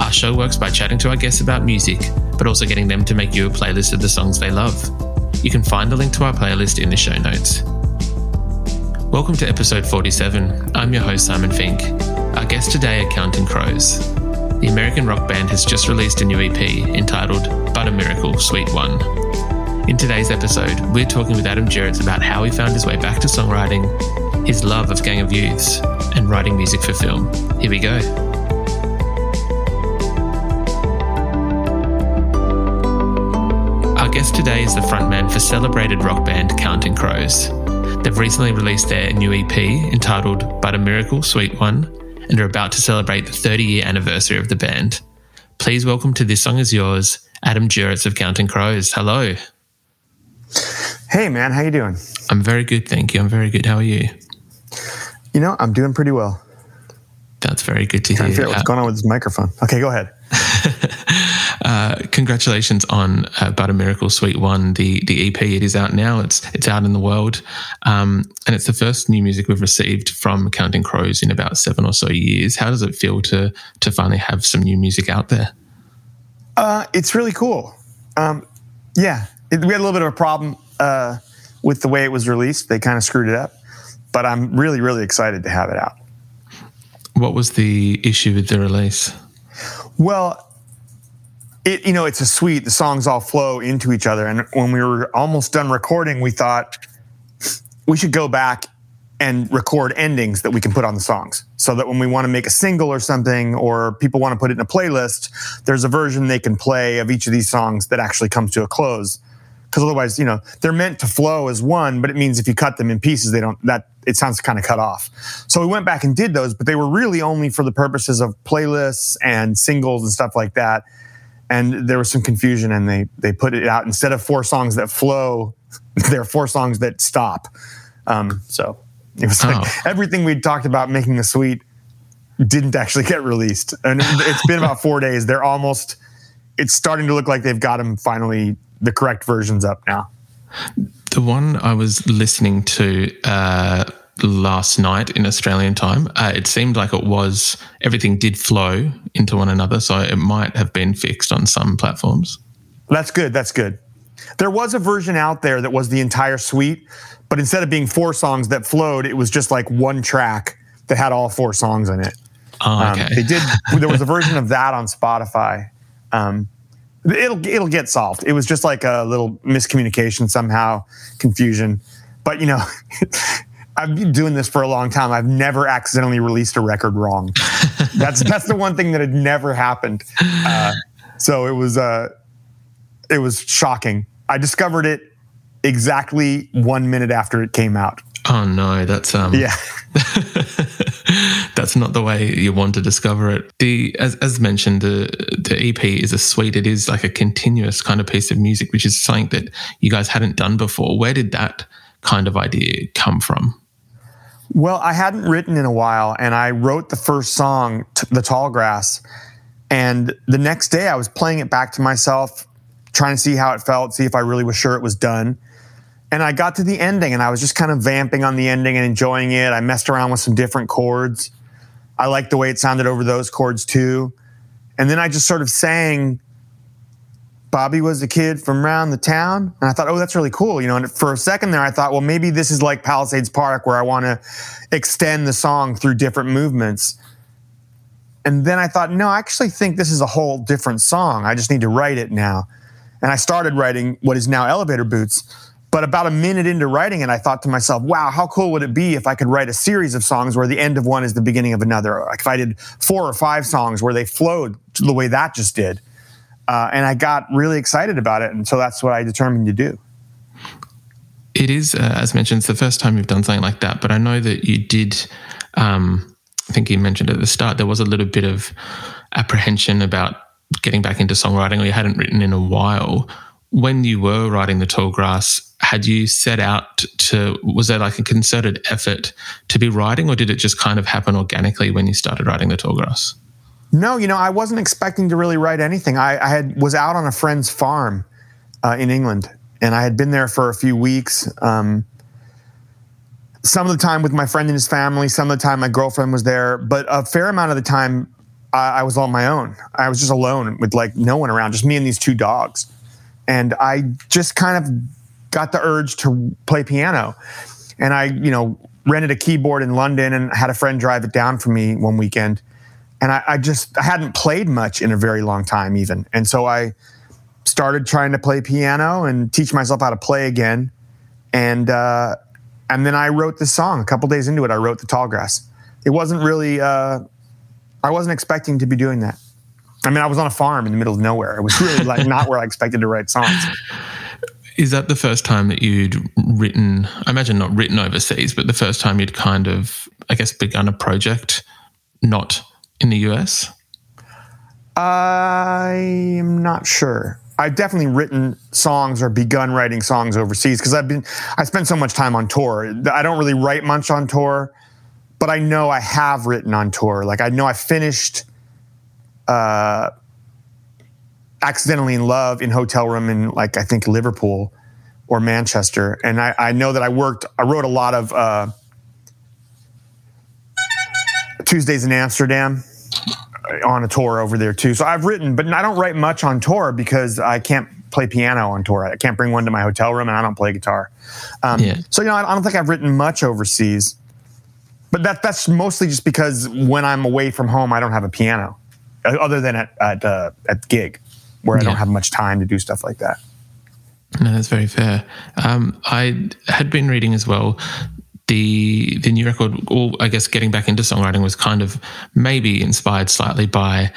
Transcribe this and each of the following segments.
Our show works by chatting to our guests about music, but also getting them to make you a playlist of the songs they love. You can find the link to our playlist in the show notes. Welcome to episode 47. I'm your host, Simon Fink. Our guests today are Counting Crows. The American rock band has just released a new EP entitled Butter Miracle, Suite One. In today's episode, we're talking with Adam Duritz about how he found his way back to songwriting, his love of Gang of Youths, and writing music for film. Here we go. Today is the frontman for celebrated rock band Counting Crows. They've recently released their new EP entitled Butter Miracle, Suite One, and are about to celebrate the 30 year anniversary of the band. Please welcome to This Song Is Yours, Adam Duritz of Counting Crows. Hello. Hey man, how you doing? I'm very good, thank you. I'm very good. How are you? You know, I'm doing pretty well. That's very good to Trying to hear. figure out what's going on with this microphone. Okay, go ahead. Uh, congratulations on uh, Butter Miracle Suite One, the the EP. It is out now. It's it's out in the world, um, and it's the first new music we've received from Counting Crows in about seven or so years. How does it feel to to finally have some new music out there? Uh, it's really cool. Um, yeah, it, we had a little bit of a problem uh, with the way it was released. They kind of screwed it up, but I'm really, really excited to have it out. What was the issue with the release? Well, it you know it's a suite. The songs all flow into each other, and when we were almost done recording, we thought we should go back and record endings that we can put on the songs, so that when we want to make a single or something, or people want to put it in a playlist, there's a version they can play of each of these songs that actually comes to a close. Because otherwise, you know, they're meant to flow as one, but it means if you cut them in pieces, they don't. That it sounds kind of cut off. So we went back and did those, but they were really only for the purposes of playlists and singles and stuff like that. And there was some confusion, and they they put it out instead of four songs that flow, there are four songs that stop. Um, so it was like Oh. everything we'd talked about making a suite didn't actually get released, and it's been about four days. They're almost. It's starting to look like they've got them finally the correct versions up now. The one I was listening to uh, last night in Australian time, uh, it seemed like it was everything did flow into one another, so it might have been fixed on some platforms. That's good. That's good. There was a version out there that was the entire suite, but instead of being four songs that flowed, it was just like one track that had all four songs in it. Oh, Um, okay. they did. There was a version of that on Spotify. Um, it'll it'll get solved. It was just like a little miscommunication somehow, confusion. But you know, I've been doing this for a long time. I've never accidentally released a record wrong. That's that's the one thing that had never happened. Uh, so it was uh, it was shocking. I discovered it exactly one minute after it came out. Oh no, that's um Yeah. that's not the way you want to discover it. The as as mentioned, the the EP is a suite. It is like a continuous kind of piece of music, which is something that you guys hadn't done before. Where did that kind of idea come from? Well, I hadn't written in a while, and I wrote the first song, "The Tall Grass," and the next day I was playing it back to myself, trying to see how it felt, see if I really was sure it was done. And I got to the ending, and I was just kind of vamping on the ending and enjoying it. I messed around with some different chords. I liked the way it sounded over those chords too. And then I just sort of sang Bobby was a kid from around the town. And I thought, oh, that's really cool. You know, and for a second there, I thought, well, maybe this is like Palisades Park where I want to extend the song through different movements. And then I thought, no, I actually think this is a whole different song. I just need to write it now. And I started writing what is now Elevator Boots. But about a minute into writing it, I thought to myself, wow, how cool would it be if I could write a series of songs where the end of one is the beginning of another? Like if I did four or five songs where they flowed the way that just did. Uh, and I got really excited about it. And so that's what I determined to do. It is, uh, as mentioned, it's the first time you've done something like that. But I know that you did, um, I think you mentioned at the start, there was a little bit of apprehension about getting back into songwriting or you hadn't written in a while. When you were writing The Tall Grass, had you set out to, was there like a concerted effort to be writing or did it just kind of happen organically when you started writing The Tall Grass? No, you know, I wasn't expecting to really write anything. I, I had was out on a friend's farm uh, in England, and I had been there for a few weeks. Um, some of the time with my friend and his family, some of the time my girlfriend was there, but a fair amount of the time I, I was on my own. I was just alone with like no one around, just me and these two dogs, and I just kind of got the urge to play piano, and I, you know, rented a keyboard in London and had a friend drive it down for me one weekend and I, I, just I hadn't played much in a very long time even, and so I started trying to play piano and teach myself how to play again, and uh, and then I wrote this song. A couple days into it, I wrote the Tall Grass. It wasn't really uh, I wasn't expecting to be doing that. I mean, I was on a farm in the middle of nowhere. It was really like not where I expected to write songs. Is that the first time that you'd written? I imagine not written overseas, but the first time you'd kind of, I guess, begun a project not in the US? I'm not sure. I've definitely written songs or begun writing songs overseas because I've been I spend so much time on tour. I don't really write much on tour, but I know I have written on tour. Like I know I finished uh, accidentally in love in hotel room in like I think Liverpool or Manchester, and I, I know that I worked. I wrote a lot of uh, Tuesdays in Amsterdam on a tour over there too. So I've written, but I don't write much on tour because I can't play piano on tour. I can't bring one to my hotel room, and I don't play guitar. Um, yeah. So you know, I don't think I've written much overseas. But that that's mostly just because when I'm away from home, I don't have a piano, uh, other than at at, uh, at gig, where I yeah. don't have much time to do stuff like that. No, that's very fair. Um, I had been reading as well the the new record, or I guess getting back into songwriting, was kind of maybe inspired slightly by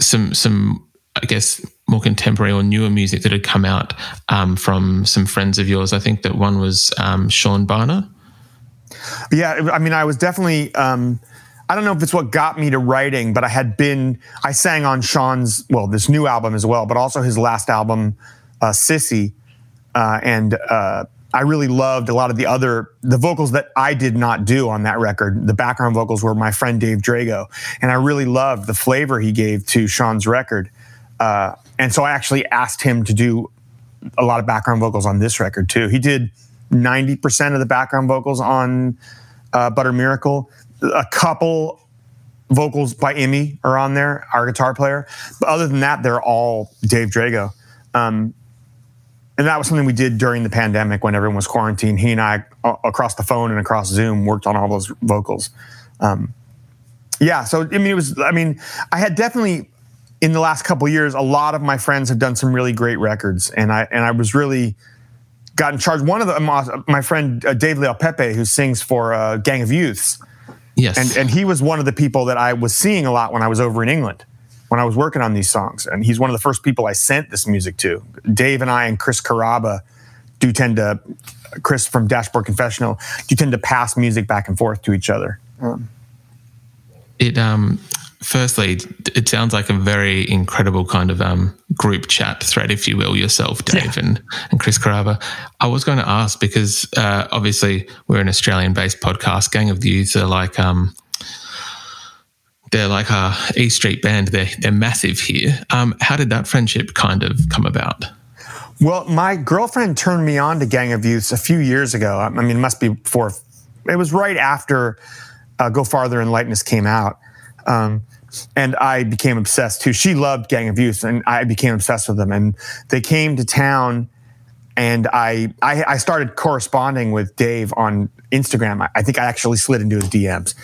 some some I guess more contemporary or newer music that had come out um, from some friends of yours. I think that one was um, Sean Barna. Yeah, I mean, I was definitely. Um, I don't know if it's what got me to writing, but I had been. I sang on Sean's well, this new album as well, but also his last album, uh, Sissy, uh, and uh, I really loved a lot of the other the vocals that I did not do on that record. The background vocals were my friend Dave Drago, and I really loved the flavor he gave to Sean's record. Uh, and so I actually asked him to do a lot of background vocals on this record too. He did ninety percent of the background vocals on uh, Butter Miracle. A couple vocals by Immy are on there, our guitar player. But other than that, they're all Dave Drago. Um, and that was something we did during the pandemic when everyone was quarantined. He and I, across the phone and across Zoom, worked on all those vocals. Um, yeah, so I mean, it was. I mean, I had definitely in the last couple years, a lot of my friends have done some really great records, and I and I was really got in charge. One of them, uh, my friend uh, Dave Le'aupepe, who sings for uh, Gang of Youths. Yes, and and he was one of the people that I was seeing a lot when I was over in England when I was working on these songs. And he's one of the first people I sent this music to. Dave and I and Chris Carrabba do tend to, Chris from Dashboard Confessional, do tend to pass music back and forth to each other. Um, it, um, firstly, it sounds like a very incredible kind of um, group chat thread, if you will, yourself, Dave, yeah. and, and Chris Carrabba. I was going to ask because uh, obviously we're an Australian based podcast. Gang of the Youths are like, um, they're like a E Street band. They're they're massive here. Um, how did that friendship kind of come about? Well, my girlfriend turned me on to Gang of Youths a few years ago. I mean, it must be before. It was right after uh, Go Farther in Lightness came out. Um, and I became obsessed too. She loved Gang of Youths, and I became obsessed with them. And they came to town, and I I, I started corresponding with Dave on Instagram. I, think I actually slid into his DMs,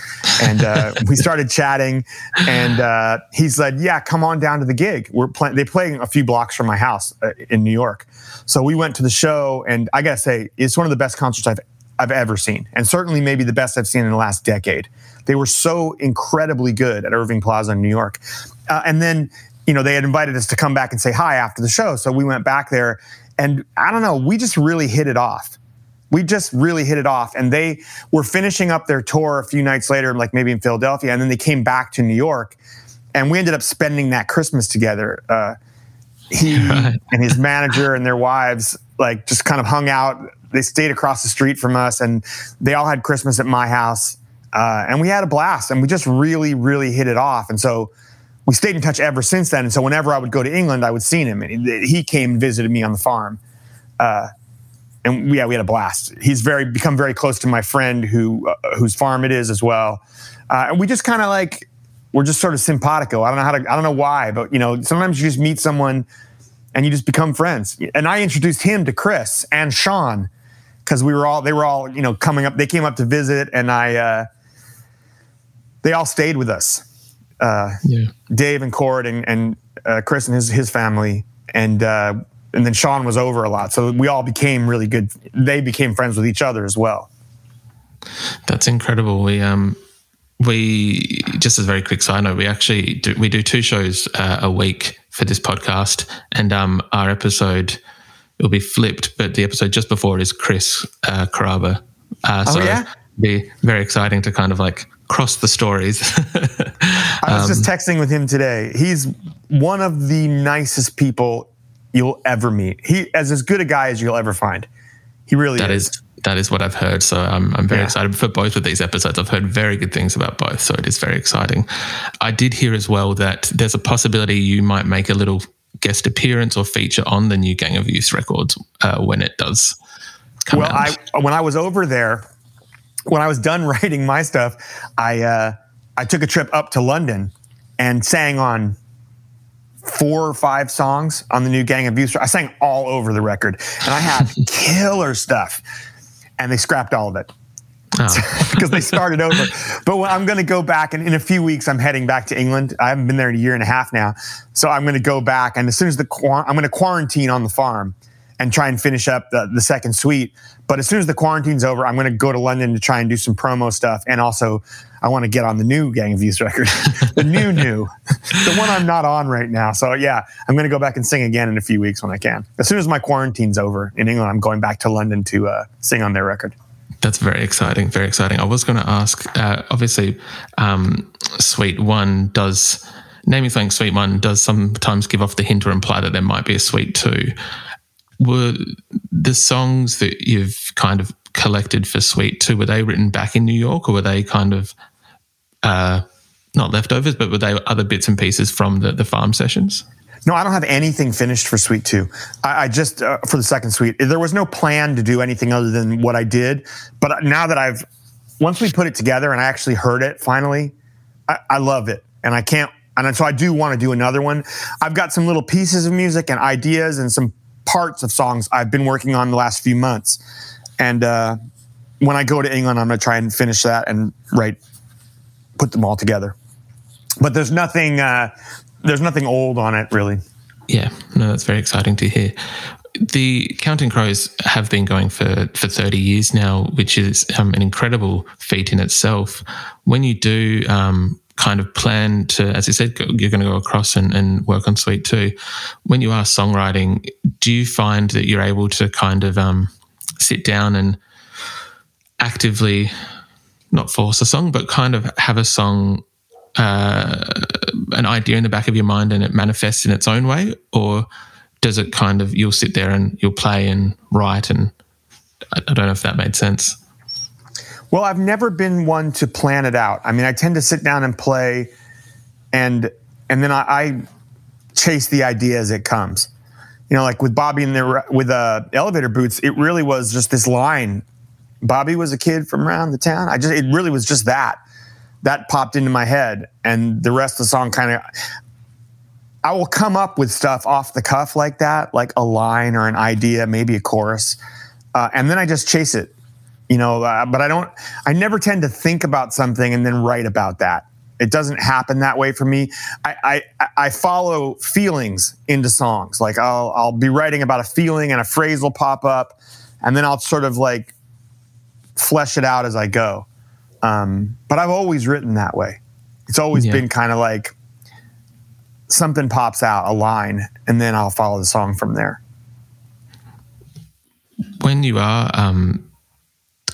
and uh, we started chatting. And uh, he said, "Yeah, come on down to the gig. We're playing. They playing a few blocks from my house uh, in New York." So we went to the show, and I gotta say, it's one of the best concerts I've I've ever seen, and certainly maybe the best I've seen in the last decade. They were so incredibly good at Irving Plaza in New York, uh, and then you know they had invited us to come back and say hi after the show, so we went back there, and I don't know, we just really hit it off. We just really hit it off, and they were finishing up their tour a few nights later, like maybe in Philadelphia, and then they came back to New York, and we ended up spending that Christmas together. Uh, he and his manager and their wives like just kind of hung out. They stayed across the street from us, and they all had Christmas at my house, uh, and we had a blast. And we just really, really hit it off. And so we stayed in touch ever since then. And so whenever I would go to England, I would see him, and he came and visited me on the farm. Uh, and yeah, we had a blast. He's very become very close to my friend who uh, whose farm it is as well, uh, and we just kind of like we're just sort of simpatico. I don't know how to I don't know why, but you know sometimes you just meet someone and you just become friends. And I introduced him to Chris and Sean because we were all they were all you know coming up. They came up to visit, and I uh, they all stayed with us. Uh, yeah. Dave and Cord and, and uh, Chris and his his family, and uh, and then Sean was over a lot, so we all became really good. They became friends with each other as well. That's incredible. We um we just as a very quick side note, we actually do, we do two shows uh, a week for this podcast, and um, our episode will be flipped, but the episode just before is Chris uh, Carrabba. Uh, oh, so oh, yeah? be very exciting to kind of like cross the stories. I was um, just texting with him today. He's one of the nicest people you'll ever meet. He as as good a guy as you'll ever find. He really that is. is that is what I've heard. So I'm, I'm very yeah. excited for both of these episodes. I've heard very good things about both. So it is very exciting. I did hear as well that there's a possibility you might make a little guest appearance or feature on the new Gang of Youth records uh, when it does come well, out. I, when I was over there, when I was done writing my stuff, I, uh, I took a trip up to London and sang on four or five songs on the new Gang of Youth. I sang all over the record and I had killer stuff and they scrapped all of it because oh. they started over. But when, I'm going to go back, and in a few weeks, I'm heading back to England. I haven't been there in a year and a half now, so I'm going to go back, and as soon as the I'm going to quarantine on the farm and try and finish up the, the second suite. But as soon as the quarantine's over, I'm going to go to London to try and do some promo stuff, and also I want to get on the new Gang of Youth record, the new new, the one I'm not on right now. So yeah, I'm going to go back and sing again in a few weeks when I can. As soon as my quarantine's over in England, I'm going back to London to uh, sing on their record. That's very exciting. Very exciting. I was going to ask. Uh, obviously, um, Suite One does naming something Suite One does sometimes give off the hint or imply that there might be a Suite Two. Were the songs that you've kind of collected for Suite Two were they written back in New York, or were they kind of uh, not leftovers, but were they other bits and pieces from the, the farm sessions? No, I don't have anything finished for Suite Two. I, I just uh, for the second suite, there was no plan to do anything other than what I did. But now that I've once we put it together and I actually heard it finally, I, I love it, and I can't. And so I do want to do another one. I've got some little pieces of music and ideas and some parts of songs I've been working on the last few months. And uh, when I go to England, I'm going to try and finish that and write put them all together. But there's nothing uh, there's nothing old on it really. Yeah, no, that's very exciting to hear. The Counting Crows have been going for, for 30 years now, which is um, an incredible feat in itself. When you do um, kind of plan to, as you said, you're going to go across and, and, work on Suite Two, when you are songwriting, do you find that you're able to kind of um, sit down and actively not force a song, but kind of have a song, uh, an idea in the back of your mind and it manifests in its own way? Or does it kind of, you'll sit there and you'll play and write? And I, I don't know if that made sense. Well, I've never been one to plan it out. I mean, I tend to sit down and play and, and then I, I chase the idea as it comes you know, like with Bobby and the with uh, elevator boots, it really was just this line Bobby was a kid from around the town. I just, it really was just that. That popped into my head. And the rest of the song kind of, I will come up with stuff off the cuff like that, like a line or an idea, maybe a chorus. Uh, and then I just chase it. You know, uh, but I don't, I never tend to think about something and then write about that. It doesn't happen that way for me. I, I, I follow feelings into songs. Like I'll, I'll be writing about a feeling and a phrase will pop up and then I'll sort of like flesh it out as I go. Um, but I've always written that way. It's always yeah. been kind of like something pops out, a line, and then I'll follow the song from there. When you are, um,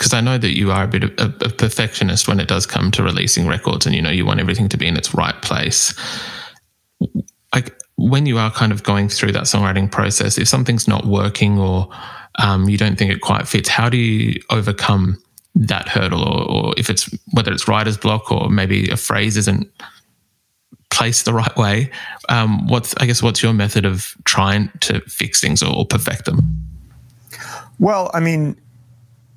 because I know that you are a bit of a, a, perfectionist when it does come to releasing records, and you know you want everything to be in its right place. Like when you are kind of going through that songwriting process, if something's not working or um, you don't think it quite fits, how do you overcome that hurdle, or, or if it's whether it's writer's block or maybe a phrase isn't placed the right way? Um, what's I guess what's your method of trying to fix things or, or perfect them? Well, I mean,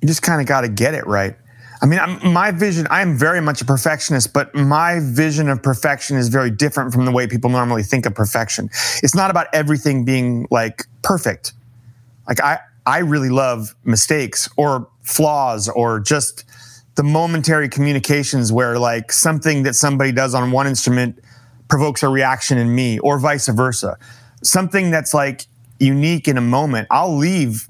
you just kind of got to get it right. I mean, I'm, my vision, I am very much a perfectionist, but my vision of perfection is very different from the way people normally think of perfection. It's not about everything being like perfect. Like, I, I really love mistakes or flaws or just the momentary communications where like something that somebody does on one instrument provokes a reaction in me or vice versa. Something that's like unique in a moment. I'll leave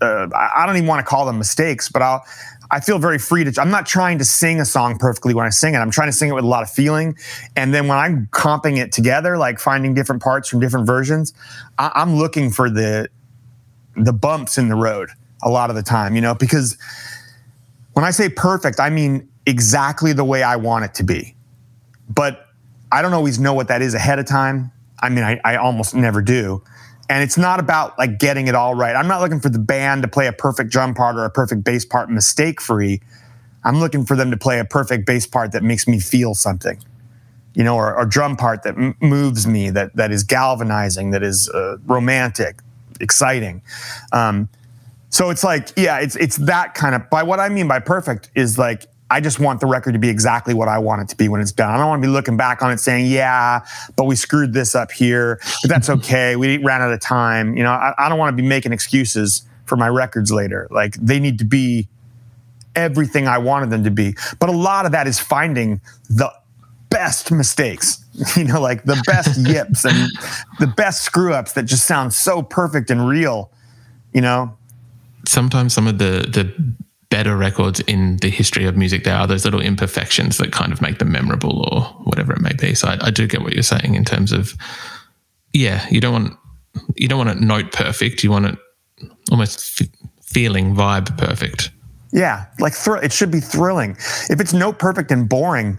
Uh, I don't even want to call them mistakes, but I'll, I feel very free to, I'm not trying to sing a song perfectly when I sing it. I'm trying to sing it with a lot of feeling. And then when I'm comping it together, like finding different parts from different versions, I, I'm looking for the, the bumps in the road a lot of the time, you know, because when I say perfect, I mean exactly the way I want it to be. But I don't always know what that is ahead of time. I mean, I, I almost never do. And it's not about like getting it all right. I'm not looking for the band to play a perfect drum part or a perfect bass part mistake free. I'm looking for them to play a perfect bass part that makes me feel something, you know, or, a drum part that m- moves me, that that is galvanizing, that is uh, romantic, exciting. Um, so it's like, yeah, it's it's that kind of. By what I mean by perfect is like I just want the record to be exactly what I want it to be when it's done. I don't want to be looking back on it saying, yeah, but we screwed this up here, but that's okay. We ran out of time. You know, I, I don't want to be making excuses for my records later. Like they need to be everything I wanted them to be. But a lot of that is finding the best mistakes, you know, like the best yips and the best screw ups that just sound so perfect and real, you know. Sometimes some of the the better records in the history of music, there are those little imperfections that kind of make them memorable or whatever it may be. So I, I do get what you're saying in terms of, yeah, you don't want you don't want it note perfect. You want it almost f- feeling vibe perfect. Yeah, like thr- it should be thrilling. If it's note perfect and boring,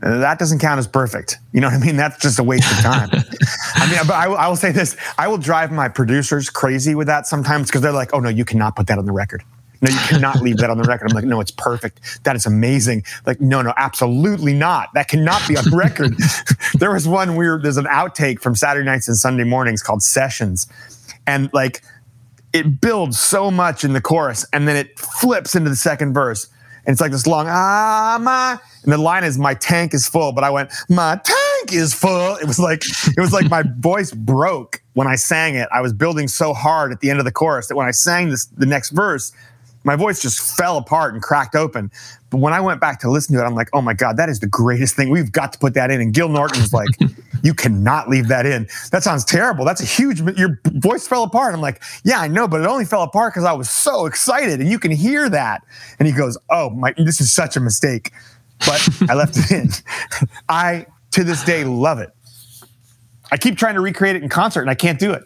that doesn't count as perfect. You know what I mean? That's just a waste of time. I mean, but I, I, will say this: I will drive my producers crazy with that sometimes because they're like, "Oh no, you cannot put that on the record." No, you cannot leave that on the record. I'm like, no, it's perfect. That is amazing. Like, no, no, absolutely not. That cannot be on record. there was one weird, there's an outtake from Saturday nights and Sunday mornings called Sessions. And like, it builds so much in the chorus and then it flips into the second verse. And it's like this long, ah, my, and the line is, my tank is full. But I went, my tank is full. It was like, it was like my voice broke when I sang it. I was building so hard at the end of the chorus that when I sang this, the next verse, my voice just fell apart and cracked open. But when I went back to listen to it, I'm like, oh my God, that is the greatest thing. We've got to put that in. And Gil Norton was like, you cannot leave that in. That sounds terrible. That's a huge, your voice fell apart. I'm like, yeah, I know, but it only fell apart because I was so excited and you can hear that. And he goes, oh, my, this is such a mistake. But I left it in. I, to this day, love it. I keep trying to recreate it in concert and I can't do it.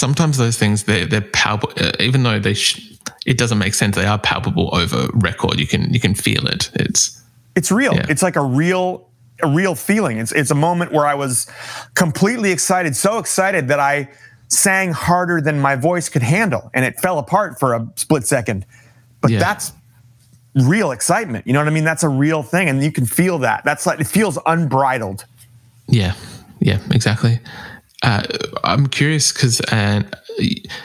Sometimes those things, they're, they're palpable, uh, even though they, sh- it doesn't make sense. They are palpable over record. You can, you can feel it. It's, it's real. Yeah. It's like a real a real feeling. It's it's a moment where I was completely excited, so excited that I sang harder than my voice could handle, and it fell apart for a split second. But Yeah. that's real excitement. You know what I mean? That's a real thing, and you can feel that. That's like it feels unbridled. Yeah, yeah, exactly. Uh, I'm curious because uh,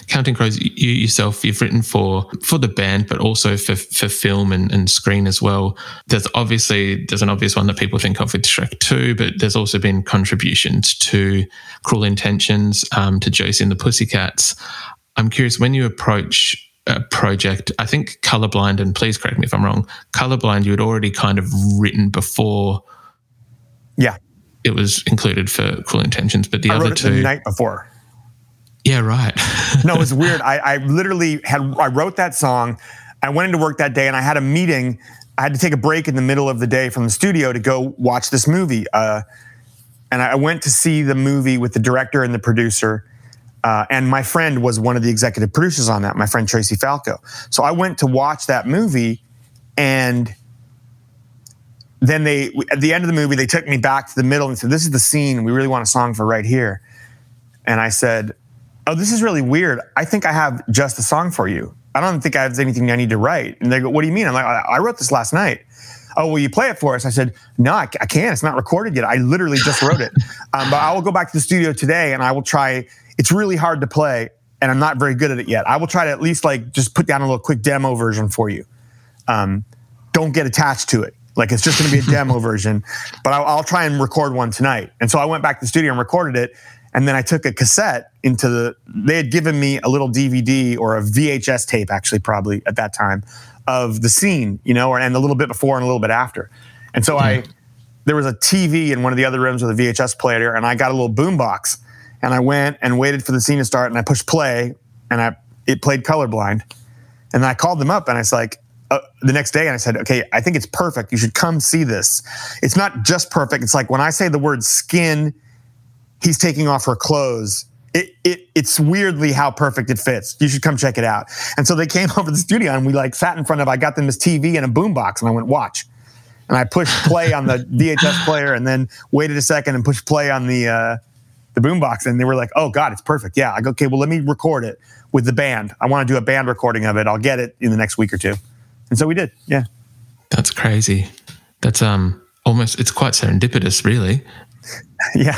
Counting Crows, you yourself, you've written for for the band, but also for for film and, and screen as well. There's obviously there's an obvious one that people think of with Shrek Two, but there's also been contributions to Cruel Intentions, um, to Josie and the Pussycats. I'm curious when you approach a project. I think Colorblind, and please correct me if I'm wrong. Colorblind, you had already kind of written before Yeah, it was included for Cruel Intentions, but the I other wrote it two, the night before. yeah, right. no, it was weird. I, I literally had I wrote that song. I went into work that day and I had a meeting. I had to take a break in the middle of the day from the studio to go watch this movie. Uh, and I went to see the movie with the director and the producer. Uh, and my friend was one of the executive producers on that, my friend Tracy Falco. So I went to watch that movie, and then they, at the end of the movie, they took me back to the middle and said, This is the scene. We really want a song for right here. And I said, Oh, this is really weird. I think I have just a song for you. I don't think I have anything I need to write. And they go, What do you mean? I'm like, I wrote this last night. Oh, will you play it for us? I said, No, I, I can't. It's not recorded yet. I literally just wrote it. Um, but I will go back to the studio today and I will try. It's really hard to play, and I'm not very good at it yet. I will try to at least like just put down a little quick demo version for you. Um, don't get attached to it. Like it's just going to be a demo version, but I'll, I'll try and record one tonight. And so I went back to the studio and recorded it. And then I took a cassette into the, they had given me a little DVD or a VHS tape, actually, probably at that time, of the scene, you know, and a little bit before and a little bit after. And so I, mm-hmm. there was a TV in one of the other rooms with a VHS player, and I got a little boom box. And I went and waited for the scene to start, and I pushed play, and I it played colorblind. And then I called them up, and I was like, uh, the next day, and I said, okay, I think it's perfect. You should come see this. It's not just perfect. It's like when I say the word skin, he's taking off her clothes. It, it, it's weirdly how perfect it fits. You should come check it out. And so they came over to the studio and we like sat in front of, I got them this TV and a boombox and I went, watch. And I pushed play on the VHS player and then waited a second and pushed play on the, uh, the boombox. And they were like, oh God, it's perfect. Yeah. I go, okay, well, let me record it with the band. I want to do a band recording of it. I'll get it in the next week or two. And so we did. Yeah. That's crazy. That's um almost it's quite serendipitous, really. Yeah.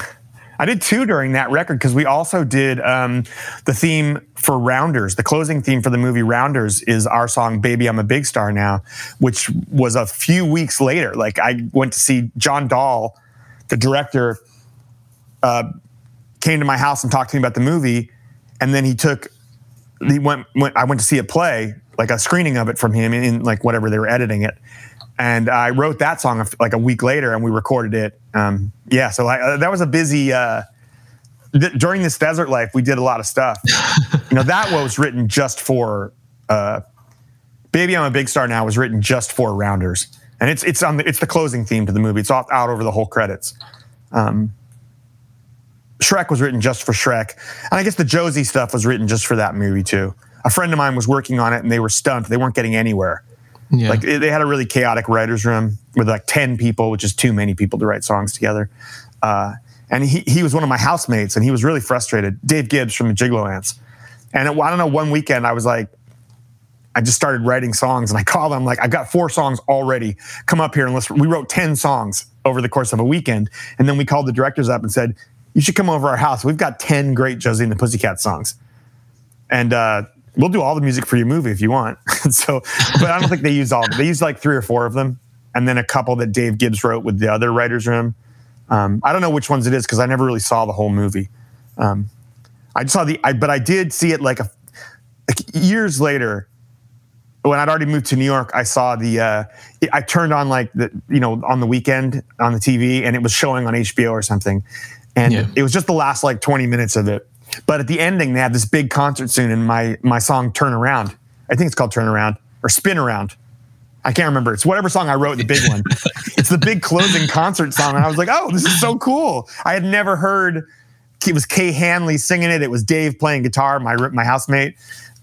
I did two during that record because we also did um, the theme for Rounders. The closing theme for the movie Rounders is our song "Baby I'm a Big Star Now," which was a few weeks later. Like I went to see John Dahl, the director, uh, came to my house and talked to me about the movie, and then he took he went, went I went to see a play like a screening of it from him in, in like whatever they were editing it. And I wrote that song like a week later, and we recorded it. Um, yeah, so like, uh, that was a busy. Uh, th- during this desert life, we did a lot of stuff. you know, that was written just for uh, "Baby I'm a Big Star Now" was written just for Rounders, and it's it's on the, it's the closing theme to the movie. It's off, out over the whole credits. Um, Shrek was written just for Shrek, and I guess the Josie stuff was written just for that movie too. A friend of mine was working on it, and they were stumped; they weren't getting anywhere. Yeah. Like they had a really chaotic writers' room with like ten people, which is too many people to write songs together. Uh, and he he was one of my housemates, and he was really frustrated. Dave Gibbs from the Gigolo Aunts. And I don't know, one weekend I was like, I just started writing songs, and I called him like, I've got four songs already. Come up here and listen. We wrote ten songs over the course of a weekend, and then we called the directors up and said, you should come over our house. We've got ten great Josie and the Pussycat songs, and uh, we'll do all the music for your movie if you want. so, but I don't think they used all. They used like three or four of them, and then a couple that Dave Gibbs wrote with the other writers' room. Um, I don't know which ones it is because I never really saw the whole movie. Um, I just saw the, I, but I did see it like a like years later. when I'd already moved to New York, I saw the. Uh, I turned on like the you know on the weekend on the TV, and it was showing on HBO or something, and Yeah. it was just the last like 20 minutes of it. But at the ending, they have this big concert scene, and my my song "Turn Around." I think it's called "Turn Around" or "Spin Around." I can't remember. It's whatever song I wrote, the big one. it's the big closing concert song, and I was like, "Oh, this is so cool!" I had never heard. It was Kay Hanley singing it. It was Dave playing guitar. My my housemate.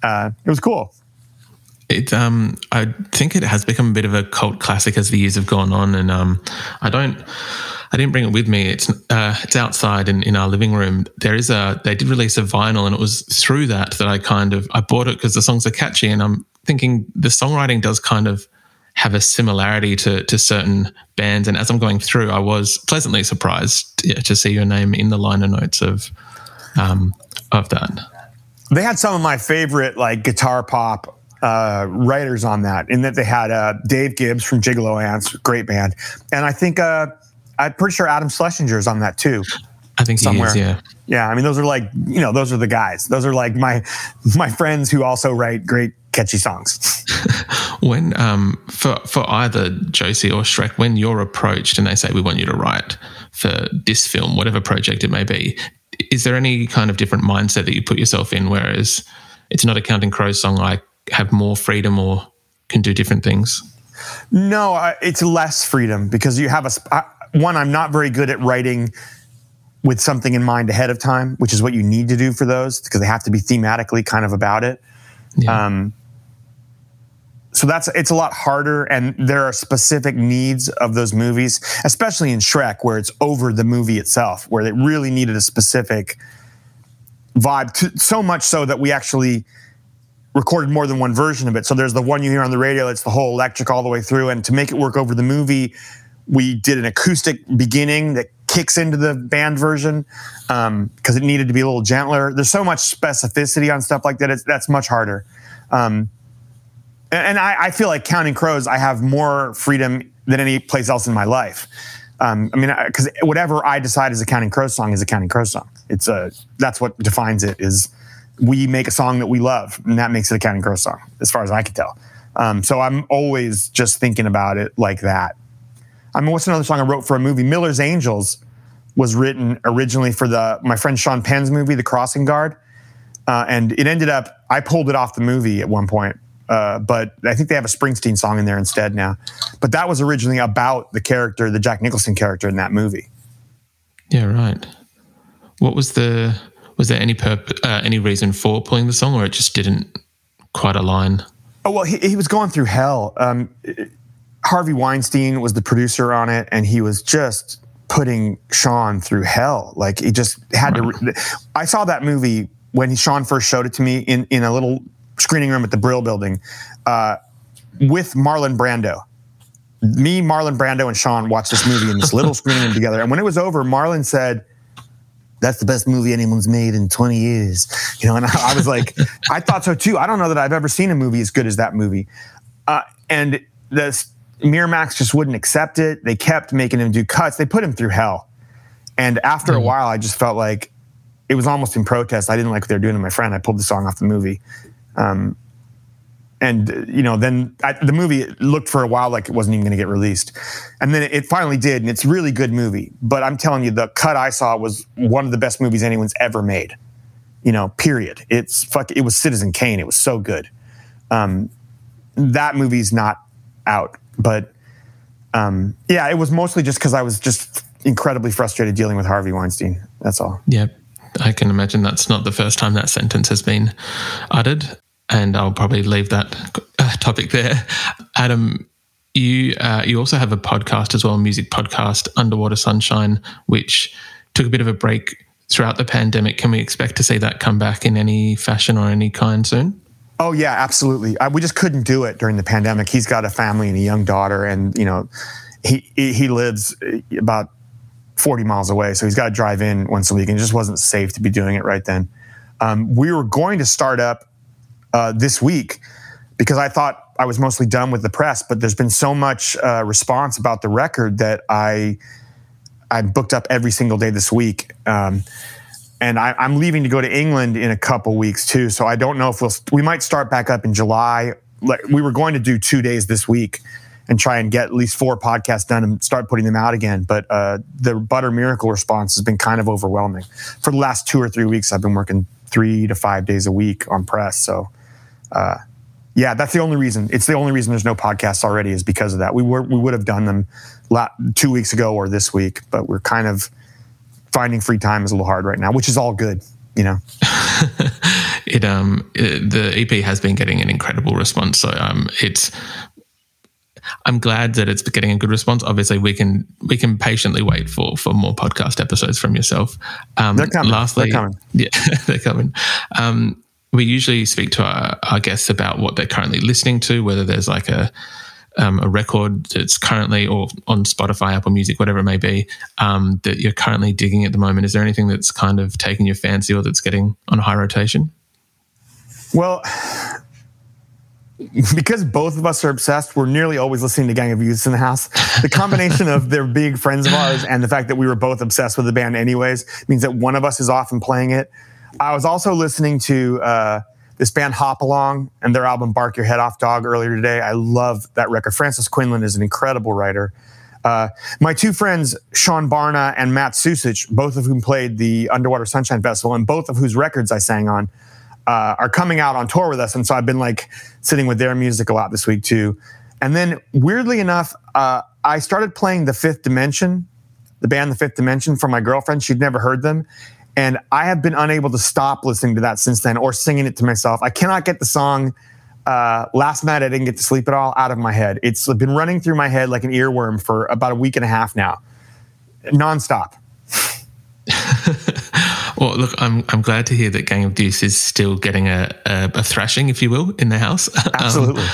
Uh, it was cool. It um I think it has become a bit of a cult classic as the years have gone on and um I don't I didn't bring it with me. It's uh, it's outside in, in our living room. There is a they did release a vinyl and it was through that that I kind of I bought it because the songs are catchy and I'm thinking the songwriting does kind of have a similarity to to certain bands and as I'm going through I was pleasantly surprised yeah, to see your name in the liner notes of um of that. They had some of my favorite like guitar pop uh, writers on that, in that they had uh, Dave Gibbs from Gigolo Aunts, great band, and I think uh, I'm pretty sure Adam Schlesinger is on that too. I think he Somewhere. is, yeah. Yeah, I mean those are like you know those are the guys. Those are like my my friends who also write great catchy songs. When um for for either Josie or Shrek, when you're approached and they say we want you to write for this film, whatever project it may be, is there any kind of different mindset that you put yourself in? Whereas it's not a Counting Crows song, I have more freedom or can do different things. No, I, it's less freedom because you have a one. I'm not very good at writing with something in mind ahead of time, which is what you need to do for those because they have to be thematically kind of about it. Yeah. Um, so that's it's a lot harder, and there are specific needs of those movies, especially in Shrek, where it's over the movie itself, where they really needed a specific vibe. To, so much so that we actually recorded more than one version of it. So there's the one you hear on the radio, it's the whole electric all the way through. And to make it work over the movie, we did an acoustic beginning that kicks into the band version because it needed to be a little gentler. There's so much specificity on stuff like that. It's, that's much harder. Um, and and I, I feel like Counting Crows, I have more freedom than any place else in my life. Um, I mean, because whatever I decide is a Counting Crows song is a Counting Crows song. It's a that's what defines it. Is we make a song that we love, and that makes it a Counting Crows song, as far as I can tell. Um, so I'm always just thinking about it like that. I mean, what's another song I wrote for a movie? Miller's Angels was written originally for the my friend Sean Penn's movie, The Crossing Guard, uh, and it ended up I pulled it off the movie at one point, uh, but I think they have a Springsteen song in there instead now. But that was originally about the character, the Jack Nicholson character in that movie. Yeah, right. What was the was there any purpose, uh, any reason for pulling the song, or it just didn't quite align? Oh well, he, he was going through hell. Um, Harvey Weinstein was the producer on it, and he was just putting Sean through hell. Like he just had to. Re- I saw that movie when he, Sean first showed it to me in in a little screening room at the Brill Building uh, with Marlon Brando. Me, Marlon Brando, and Sean watched this movie in this little screening room together. And when it was over, Marlon said, that's the best movie anyone's made in 20 years. You know, and I, I was like, I thought so too. I don't know that I've ever seen a movie as good as that movie. Uh, and the Miramax just wouldn't accept it. They kept making him do cuts. They put him through hell. And after a while, I just felt like it was almost in protest. I didn't like what they were doing to my friend. I pulled the song off the movie. Um, and you know, then I, the movie looked for a while like it wasn't even going to get released, and then it, finally did, and it's a really good movie. But I'm telling you, the cut I saw was one of the best movies anyone's ever made. You know, period. It's fuck. It was Citizen Kane. It was so good. Um, that movie's not out, but um, yeah, it was mostly just because I was just incredibly frustrated dealing with Harvey Weinstein. That's all. Yeah, I can imagine that's not the first time that sentence has been uttered, and I'll probably leave that uh, topic there. Adam, you uh, you also have a podcast as well, a music podcast, Underwater Sunshine, which took a bit of a break throughout the pandemic. Can we expect to see that come back in any fashion or any kind soon? Oh yeah, absolutely. I, we just couldn't do it during the pandemic. He's got a family and a young daughter, and you know, he he lives about forty miles away, so he's got to drive in once a week, and it just wasn't safe to be doing it right then. Um, we were going to start up uh, this week because I thought I was mostly done with the press, but there's been so much uh, response about the record that I I booked up every single day this week. Um, and I, I'm leaving to go to England in a couple weeks too. So I don't know if we'll we might start back up in July like we were going to do two days this week and try and get at least four podcasts done and start putting them out again. But uh, the Butter Miracle response has been kind of overwhelming. For the last two or three weeks, I've been working three to five days a week on press. So, uh, yeah, that's the only reason. It's the only reason there's no podcasts already is because of that. We were we would have done them la- two weeks ago or this week, but we're kind of finding free time is a little hard right now, which is all good, you know. it um it, the EP has been getting an incredible response. So um it's I'm glad that it's getting a good response. Obviously, we can we can patiently wait for for more podcast episodes from yourself. Um, they're coming. Lastly, they're coming. Yeah, they're coming. Um, we usually speak to our, our guests about what they're currently listening to, whether there's like a um, a record that's currently or on Spotify, Apple Music, whatever it may be, um, that you're currently digging at the moment. Is there anything that's kind of taking your fancy or that's getting on high rotation? Well, because both of us are obsessed, we're nearly always listening to Gang of Youths in the house. The combination of their big friends of ours and the fact that we were both obsessed with the band anyways means that one of us is often playing it. I was also listening to uh, this band Hop Along and their album Bark Your Head Off Dog earlier today. I love that record. Frances Quinlan is an incredible writer. Uh, my two friends, Sean Barna and Matt Sucich, both of whom played the Underwater Sunshine Festival and both of whose records I sang on, uh, are coming out on tour with us. And so I've been like sitting with their music a lot this week too. And then weirdly enough, uh, I started playing The Fifth Dimension, the band The Fifth Dimension for my girlfriend. She'd never heard them. And I have been unable to stop listening to that since then or singing it to myself. I cannot get the song uh, last night I didn't get to sleep at all out of my head. It's been running through my head like an earworm for about a week and a half now, nonstop. well, look, I'm I'm glad to hear that Gang of Youths is still getting a, a, a thrashing, if you will, in the house. Absolutely. Um,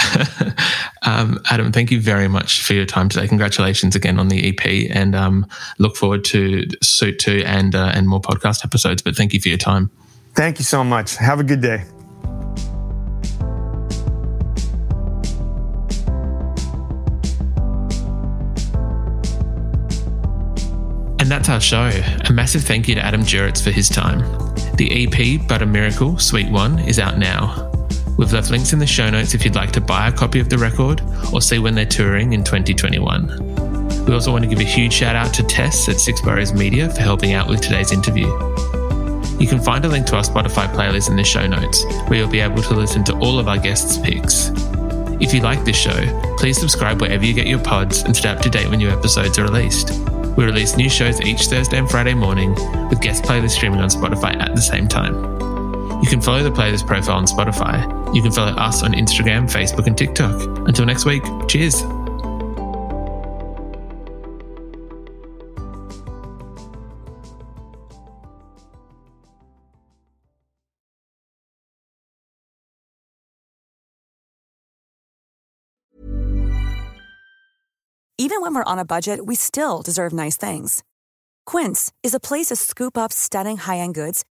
um, Adam, thank you very much for your time today. Congratulations again on the EP, and um, look forward to Suite Two and uh, and more podcast episodes. But thank you for your time. Thank you so much. Have a good day. And that's our show. A massive thank you to Adam Duritz for his time. The EP, Butter Miracle, Suite 1, is out now. We've left links in the show notes if you'd like to buy a copy of the record or see when they're touring in 2021. We also want to give a huge shout out to Tess at Six Boroughs Media for helping out with today's interview. You can find a link to our Spotify playlist in the show notes, where you'll be able to listen to all of our guests' picks. If you like this show, please subscribe wherever you get your pods and stay up to date when new episodes are released. We release new shows each Thursday and Friday morning, with guest playlists streaming on Spotify at the same time. You can follow the playlist profile on Spotify. You can follow us on Instagram, Facebook, and TikTok. Until next week, cheers. Even when we're on a budget, we still deserve nice things. Quince is a place to scoop up stunning high end goods